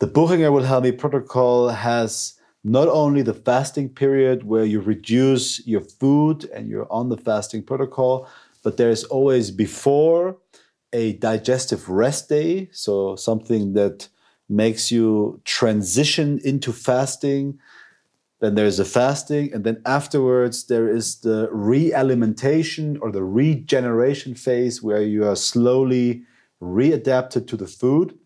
The Buchinger Wilhelmi protocol has not only the fasting period where you reduce your food and you're on the fasting protocol, but there's always before a digestive rest day, so something that makes you transition into fasting. Then there's a fasting, and then afterwards there is the re-alimentation or the regeneration phase where you are slowly readapted to the food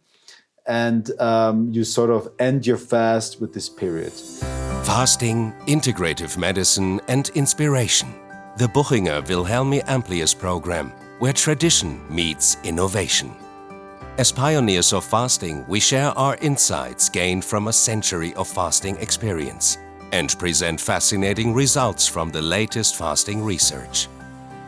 and um, you sort of end your fast with this period. Fasting, integrative medicine, and inspiration. The Buchinger Wilhelmi Amplius program, where tradition meets innovation. As pioneers of fasting, we share our insights gained from a century of fasting experience and present fascinating results from the latest fasting research.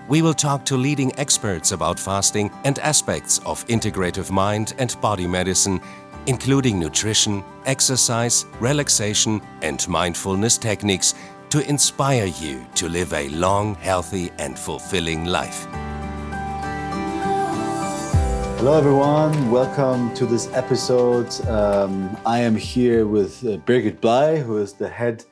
We will talk to leading experts about fasting and aspects of integrative mind and body medicine, including nutrition, exercise, relaxation, and mindfulness techniques to inspire you to live a long, healthy, and fulfilling life. Hello, everyone. Welcome to this episode. Um, I am here with uh, Birgit Bley, who is the head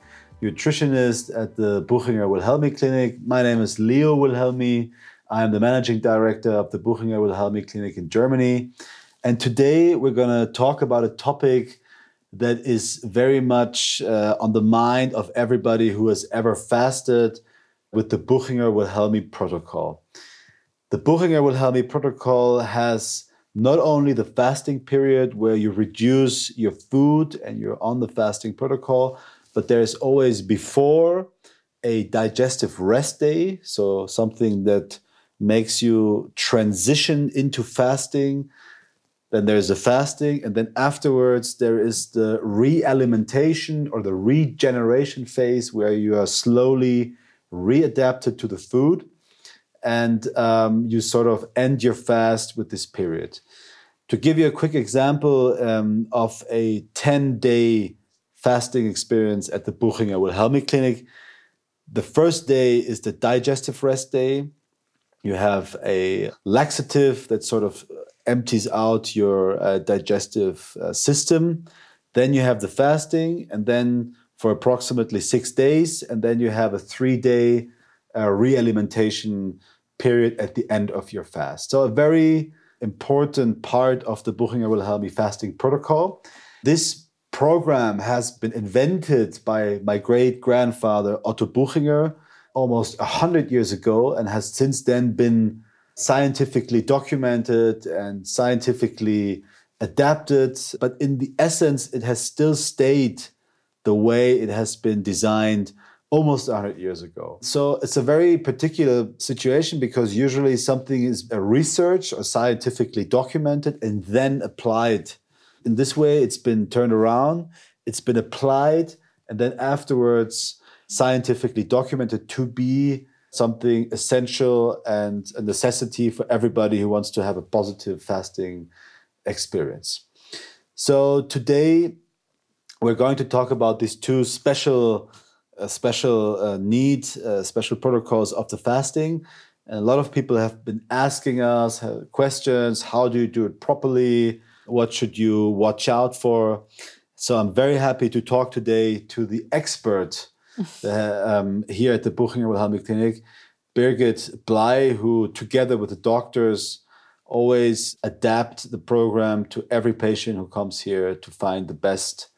nutritionist at the Buchinger Wilhelmi Clinic. My name is Leo Wilhelmi. I am the managing director of the Buchinger Wilhelmi Clinic in Germany. And today we're going to talk about a topic that is very much uh, on the mind of everybody who has ever fasted with the Buchinger Wilhelmi protocol. The Buchinger Wilhelmi protocol has not only the fasting period where you reduce your food and you're on the fasting protocol, but there's always before a digestive rest day, so something that makes you transition into fasting. Then there's the fasting, and then afterwards there is the re-alimentation or the regeneration phase where you are slowly readapted to the food, and um, you sort of end your fast with this period. To give you a quick example um, of a 10 day fasting experience at the Buchinger Wilhelmi Clinic. The first day is the digestive rest day. You have a laxative that sort of empties out your uh, digestive uh, system. Then you have the fasting, and then for approximately six days, and then you have a three day uh, re alimentation period at the end of your fast. So, a very important part of the Buchinger Wilhelmi fasting protocol. This program has been invented by my great grandfather Otto Buchinger almost 100 years ago and has since then been scientifically documented and scientifically adapted. But in the essence, it has still stayed the way it has been designed almost 100 years ago. So it's a very particular situation because usually something is researched or scientifically documented and then applied in this way, it's been turned around, it's been applied, and then afterwards scientifically documented to be something essential and a necessity for everybody who wants to have a positive fasting experience. So today we're going to talk about these two special uh, special uh, need, uh, special protocols of the fasting. And a lot of people have been asking us questions: How do you do it properly? What should you watch out for? So I'm very happy to talk today to the expert uh, um, here at the Buchinger Wilhelmi Clinic, Birgit Bley, who together with the doctors always adapt the program to every patient who comes here to find the best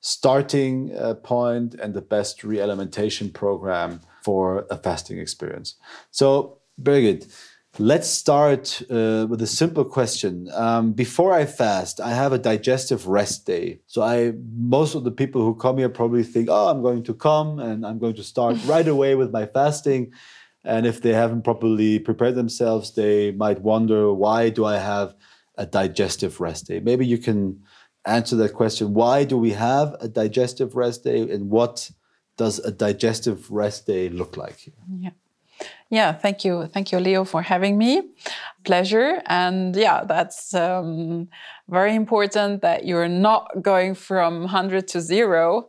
starting uh, point and the best re-alimentation program for a fasting experience. So, Birgit, Let's start uh, with a simple question. Um, before I fast, I have a digestive rest day. So I, most of the people who come here probably think, "Oh, I'm going to come and I'm going to start right away with my fasting." And if they haven't properly prepared themselves, they might wonder, "Why do I have a digestive rest day?" Maybe you can answer that question. Why do we have a digestive rest day, and what does a digestive rest day look like? Yeah. Yeah, thank you. Thank you, Leo, for having me. Pleasure. And yeah, that's um, very important that you're not going from 100 to zero.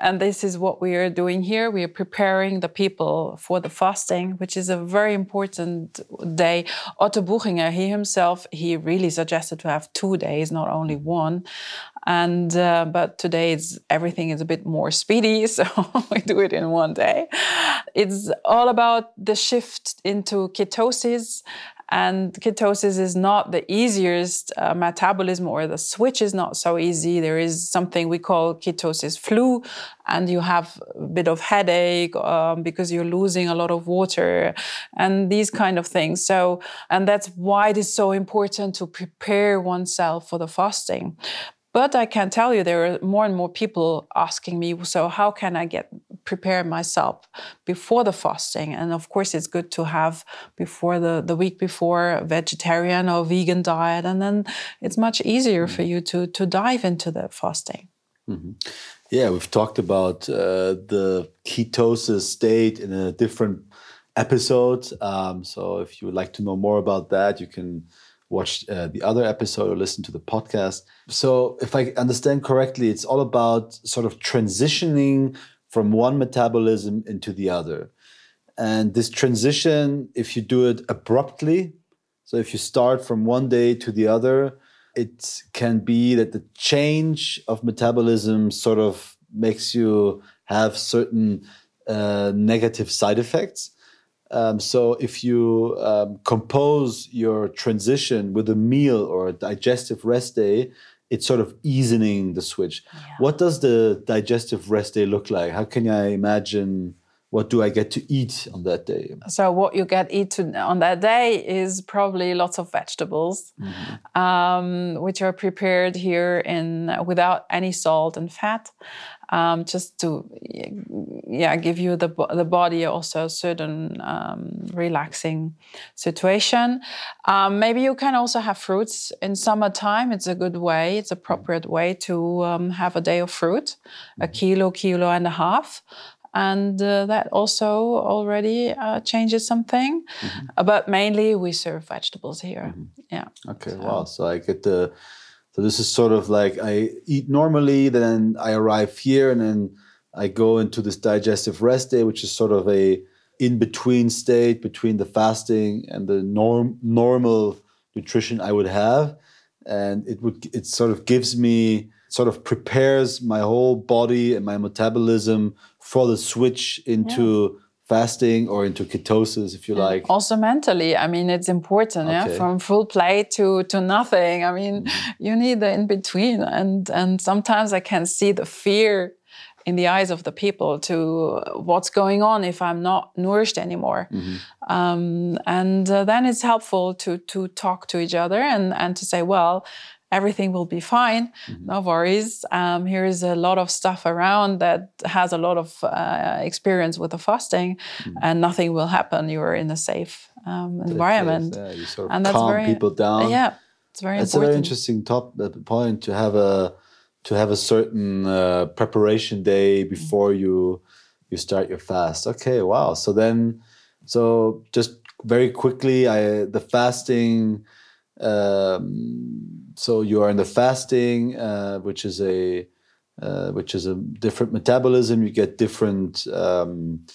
And this is what we are doing here. We are preparing the people for the fasting, which is a very important day. Otto Buchinger, he himself, he really suggested to have two days, not only one and uh, but today it's everything is a bit more speedy so we do it in one day it's all about the shift into ketosis and ketosis is not the easiest uh, metabolism or the switch is not so easy. There is something we call ketosis flu and you have a bit of headache um, because you're losing a lot of water and these kind of things. So and that's why it is so important to prepare oneself for the fasting but I can tell you there are more and more people asking me, so how can I get prepare myself before the fasting? And of course, it's good to have before the, the week before a vegetarian or vegan diet, and then it's much easier for you to to dive into the fasting. Mm-hmm. Yeah, we've talked about uh, the ketosis state in a different episode. Um, so if you would like to know more about that, you can watch uh, the other episode or listen to the podcast. So, if I understand correctly, it's all about sort of transitioning from one metabolism into the other. And this transition, if you do it abruptly, so if you start from one day to the other, it can be that the change of metabolism sort of makes you have certain uh, negative side effects. Um, so if you um, compose your transition with a meal or a digestive rest day, it's sort of easing the switch. Yeah. What does the digestive rest day look like? How can I imagine? What do I get to eat on that day? So what you get eaten on that day is probably lots of vegetables, mm-hmm. um, which are prepared here in without any salt and fat um, just to yeah give you the the body also a certain um, relaxing situation. Um, maybe you can also have fruits in summertime. It's a good way. It's a appropriate way to um, have a day of fruit, a mm-hmm. kilo, kilo and a half and uh, that also already uh, changes something. Mm-hmm. Uh, but mainly, we serve vegetables here. Mm-hmm. Yeah. Okay. So. Wow. So I get the so this is sort of like I eat normally, then I arrive here, and then I go into this digestive rest day, which is sort of a in between state between the fasting and the norm normal nutrition I would have, and it would it sort of gives me sort of prepares my whole body and my metabolism for the switch into yeah fasting or into ketosis if you like also mentally i mean it's important okay. yeah from full plate to to nothing i mean mm-hmm. you need the in between and and sometimes i can see the fear in the eyes of the people to what's going on if i'm not nourished anymore mm-hmm. um, and uh, then it's helpful to to talk to each other and and to say well everything will be fine. Mm-hmm. No worries. Um, here's a lot of stuff around that has a lot of uh, experience with the fasting, mm-hmm. and nothing will happen. You're in a safe um, environment, yeah, you sort of and that's calm very, people down. Yeah, it's very. It's a very interesting top uh, point to have a to have a certain uh, preparation day mm-hmm. before mm-hmm. you you start your fast. Okay, wow. So then, so just very quickly, I the fasting. Um, so you are in the fasting, uh, which is a uh, which is a different metabolism. You get different um,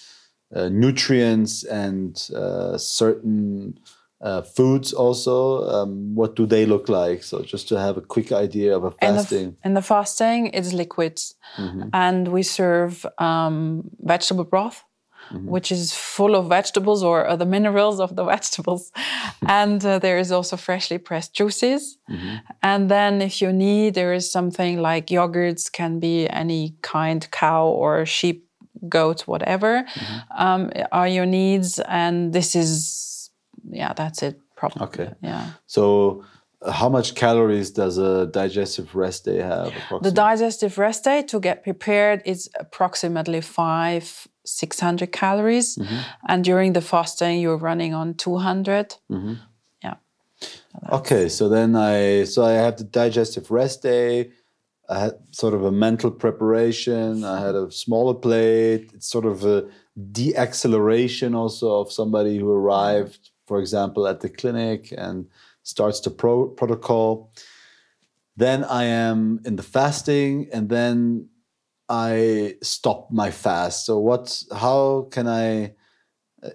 uh, nutrients and uh, certain uh, foods also. Um, what do they look like? So just to have a quick idea of a fasting. In the, in the fasting, it's liquids, mm-hmm. and we serve um, vegetable broth mm-hmm. which is full of vegetables or the minerals of the vegetables. and uh, there is also freshly pressed juices. Mm-hmm. And then, if you need, there is something like yogurts, can be any kind, cow or sheep, goat, whatever, mm-hmm. um, are your needs. And this is, yeah, that's it. Probably. Okay. Yeah. So how much calories does a digestive rest day have? The digestive rest day to get prepared is approximately five, 600 calories. Mm-hmm. And during the fasting, you're running on 200. Mm-hmm. Yeah. okay, so then I so I have the digestive rest day. I had sort of a mental preparation. I had a smaller plate. It's sort of a de-acceleration also of somebody who arrived, for example, at the clinic and starts the pro- protocol. Then I am in the fasting, and then I stop my fast. So what? How can I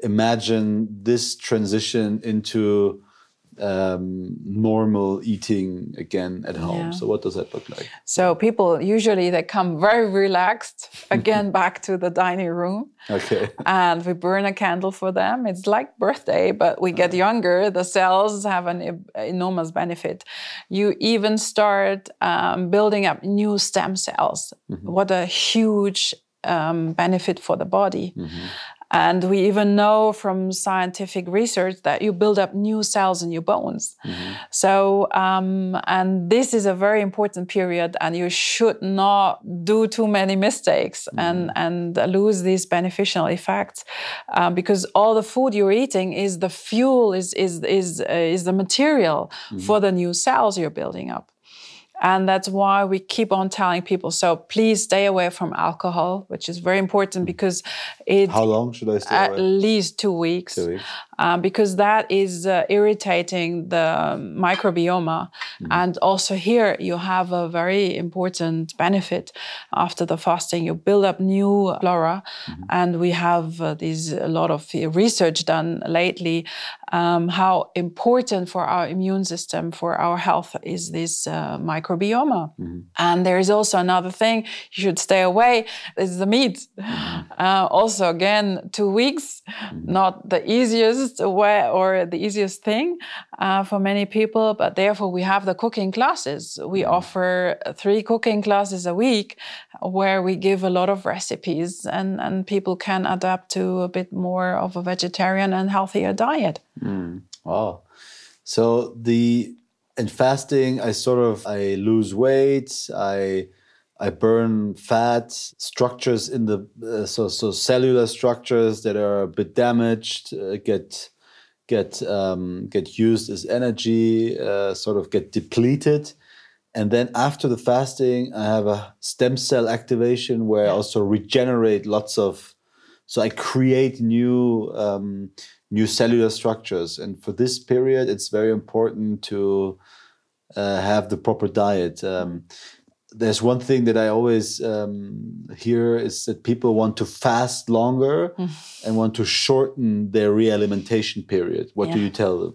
imagine this transition into um, normal eating again at home. Yeah. So what does that look like? So people usually they come very relaxed again back to the dining room. Okay. And we burn a candle for them. It's like birthday, but we get uh-huh. younger. The cells have an enormous benefit. You even start um, building up new stem cells. Mm-hmm. What a huge um, benefit for the body. Mm-hmm. And we even know from scientific research that you build up new cells in your bones. Mm-hmm. So, um, and this is a very important period, and you should not do too many mistakes mm-hmm. and, and lose these beneficial effects um, because all the food you're eating is the fuel, is, is, is, uh, is the material mm-hmm. for the new cells you're building up. And that's why we keep on telling people so please stay away from alcohol, which is very important because it. How long should I stay At away? least two weeks. Two weeks. Um, because that is uh, irritating the microbiome. Mm. And also, here you have a very important benefit after the fasting. You build up new flora, mm-hmm. and we have uh, these a lot of research done lately um, how important for our immune system, for our health, is this uh, microbiome. Mm-hmm. And there is also another thing you should stay away is the meat. Mm-hmm. Uh, also, again, two weeks, mm-hmm. not the easiest way or the easiest thing uh, for many people, but therefore we have the cooking classes. We mm-hmm. offer three cooking classes a week where we give a lot of recipes and, and people can adapt to a bit more of a vegetarian and healthier diet. Mm. Wow. So the in fasting, I sort of I lose weight. I I burn fat structures in the uh, so so cellular structures that are a bit damaged uh, get get um, get used as energy, uh, sort of get depleted. And then after the fasting, I have a stem cell activation where I also regenerate lots of. So I create new um, new cellular structures. And for this period, it's very important to uh, have the proper diet. Um, there's one thing that I always um, hear is that people want to fast longer mm. and want to shorten their realimentation period. What yeah. do you tell them?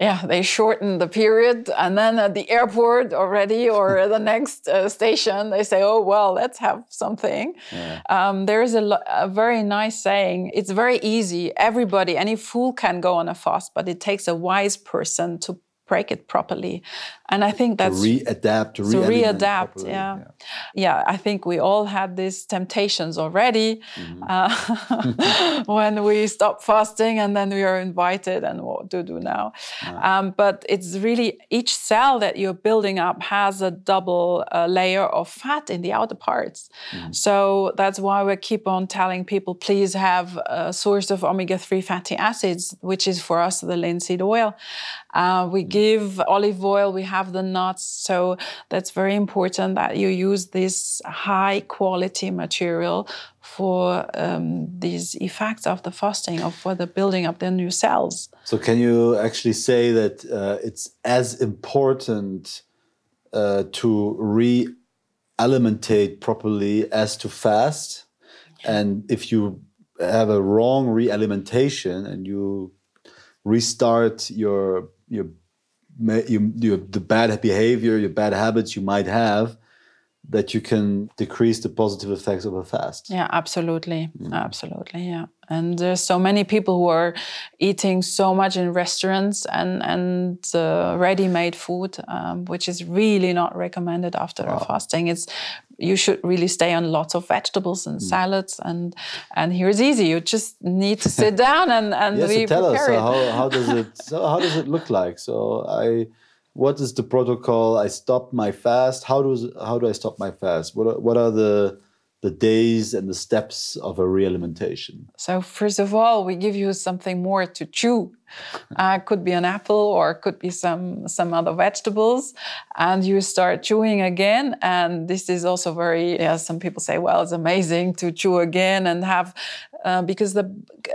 yeah, they shorten the period, and then at the airport already or the next uh, station, they say, "Oh well, let's have something." Yeah. Um, there is a, a, very nice saying. It's very easy. Everybody, any fool can go on a fast, but it takes a wise person to break it properly. And I think that's to readapt, to, to readapt. Yeah. yeah. yeah, I think we all had these temptations already mm-hmm. uh, when we stop fasting and then we are invited and what to do now. Yeah. Um, but it's really each cell that you're building up has a double uh, layer of fat in the outer parts. Mm-hmm. So that's why we keep on telling people please have a source of omega 3 fatty acids, which is for us the linseed oil. Uh, we mm-hmm give olive oil, we have the nuts. So that's very important that you use this high quality material for um, these effects of the fasting of for the building of the new cells. So can you actually say that uh, it's as important uh, to re-alimentate properly as to fast? And if you have a wrong re-alimentation and you restart your your you, you, the bad behavior, your bad habits you might have, that you can decrease the positive effects of a fast. Yeah, absolutely, mm. absolutely, yeah. And there's so many people who are eating so much in restaurants and and uh, ready-made food, um, which is really not recommended after wow. fasting. It's you should really stay on lots of vegetables and mm. salads and and here's easy. You just need to sit down and and yes, we so tell us so how, how does it so how does it look like? So i what is the protocol? I stop my fast. How does how do i stop my fast? What are, what are the the days and the steps of a realimentation? So, first of all, we give you something more to chew. Uh, could be an apple or could be some some other vegetables, and you start chewing again. And this is also very. Yeah, some people say, well, it's amazing to chew again and have uh, because the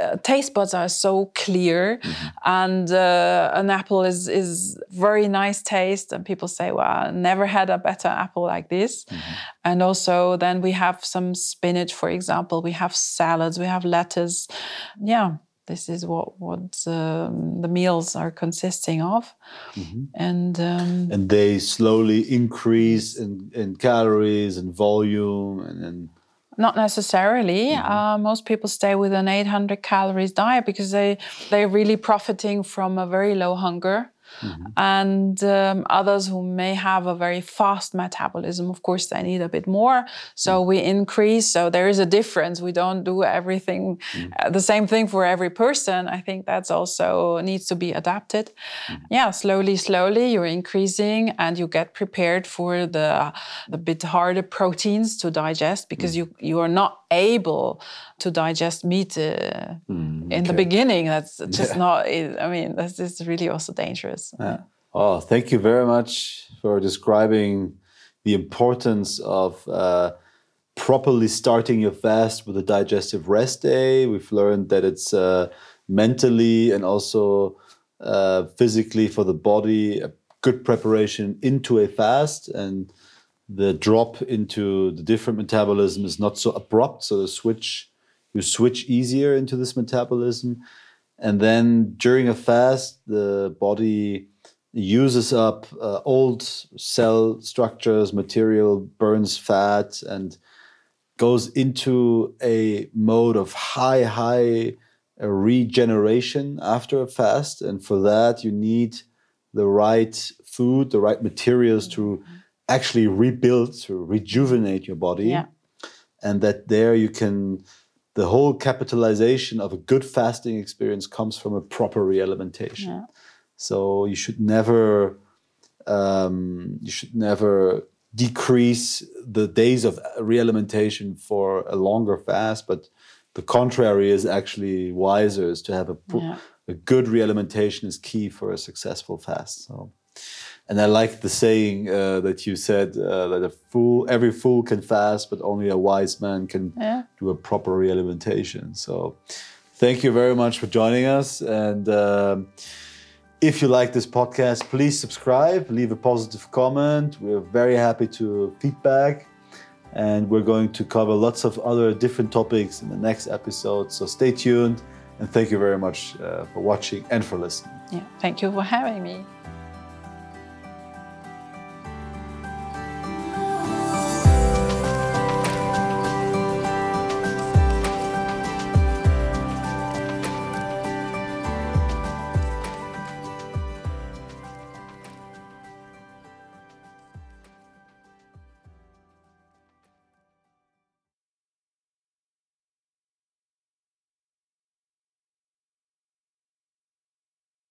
uh, taste buds are so clear, and uh, an apple is is very nice taste, and people say, "Well, I never had a better apple like this." And also, then we have some spinach, for example. We have salads. We have lettuce. Yeah, this is what what um, the meals are consisting of, and. Um, And they slowly increase in, in calories and volume and, and Not necessarily. Uh, most people stay with an 800 calories diet because they they're really profiting from a very low hunger. And um, others who may have a very fast metabolism, of course, they need a bit more. So we increase. So there is a difference. We don't do everything uh, the same thing for every person. I think that's also needs to be adapted. Yeah, slowly, slowly, you're increasing, and you get prepared for the the bit harder proteins to digest because you you are not able to digest meat uh, in the beginning. That's just not. I mean, that's just really also dangerous. Oh, thank you very much for describing the importance of uh, properly starting your fast with a digestive rest day. We've learned that it's uh, mentally and also uh, physically for the body a good preparation into a fast, and the drop into the different metabolism is not so abrupt. So the switch, you switch easier into this metabolism. And then during a fast, the body uses up uh, old cell structures, material, burns fat, and goes into a mode of high, high uh, regeneration after a fast. And for that, you need the right food, the right materials to actually rebuild, to rejuvenate your body. Yeah. And that there you can, the whole capitalization of a good fasting experience comes from a proper realimentation. Yeah. So you should never, um, you should never decrease the days of realimentation for a longer fast, but the contrary is actually wiser. Is to have a Yeah. a good realimentation is key for a successful fast. So, and I like the saying uh, that you said uh, that a fool, every fool can fast, but only a wise man can Yeah. do a proper realimentation. So, thank you very much for joining us. And um, if you like this podcast, please subscribe, leave a positive comment. We're very happy to feedback. And we're going to cover lots of other different topics in the next episode. So stay tuned. And thank you very much uh, for watching and for listening. Yeah. Thank you for having me.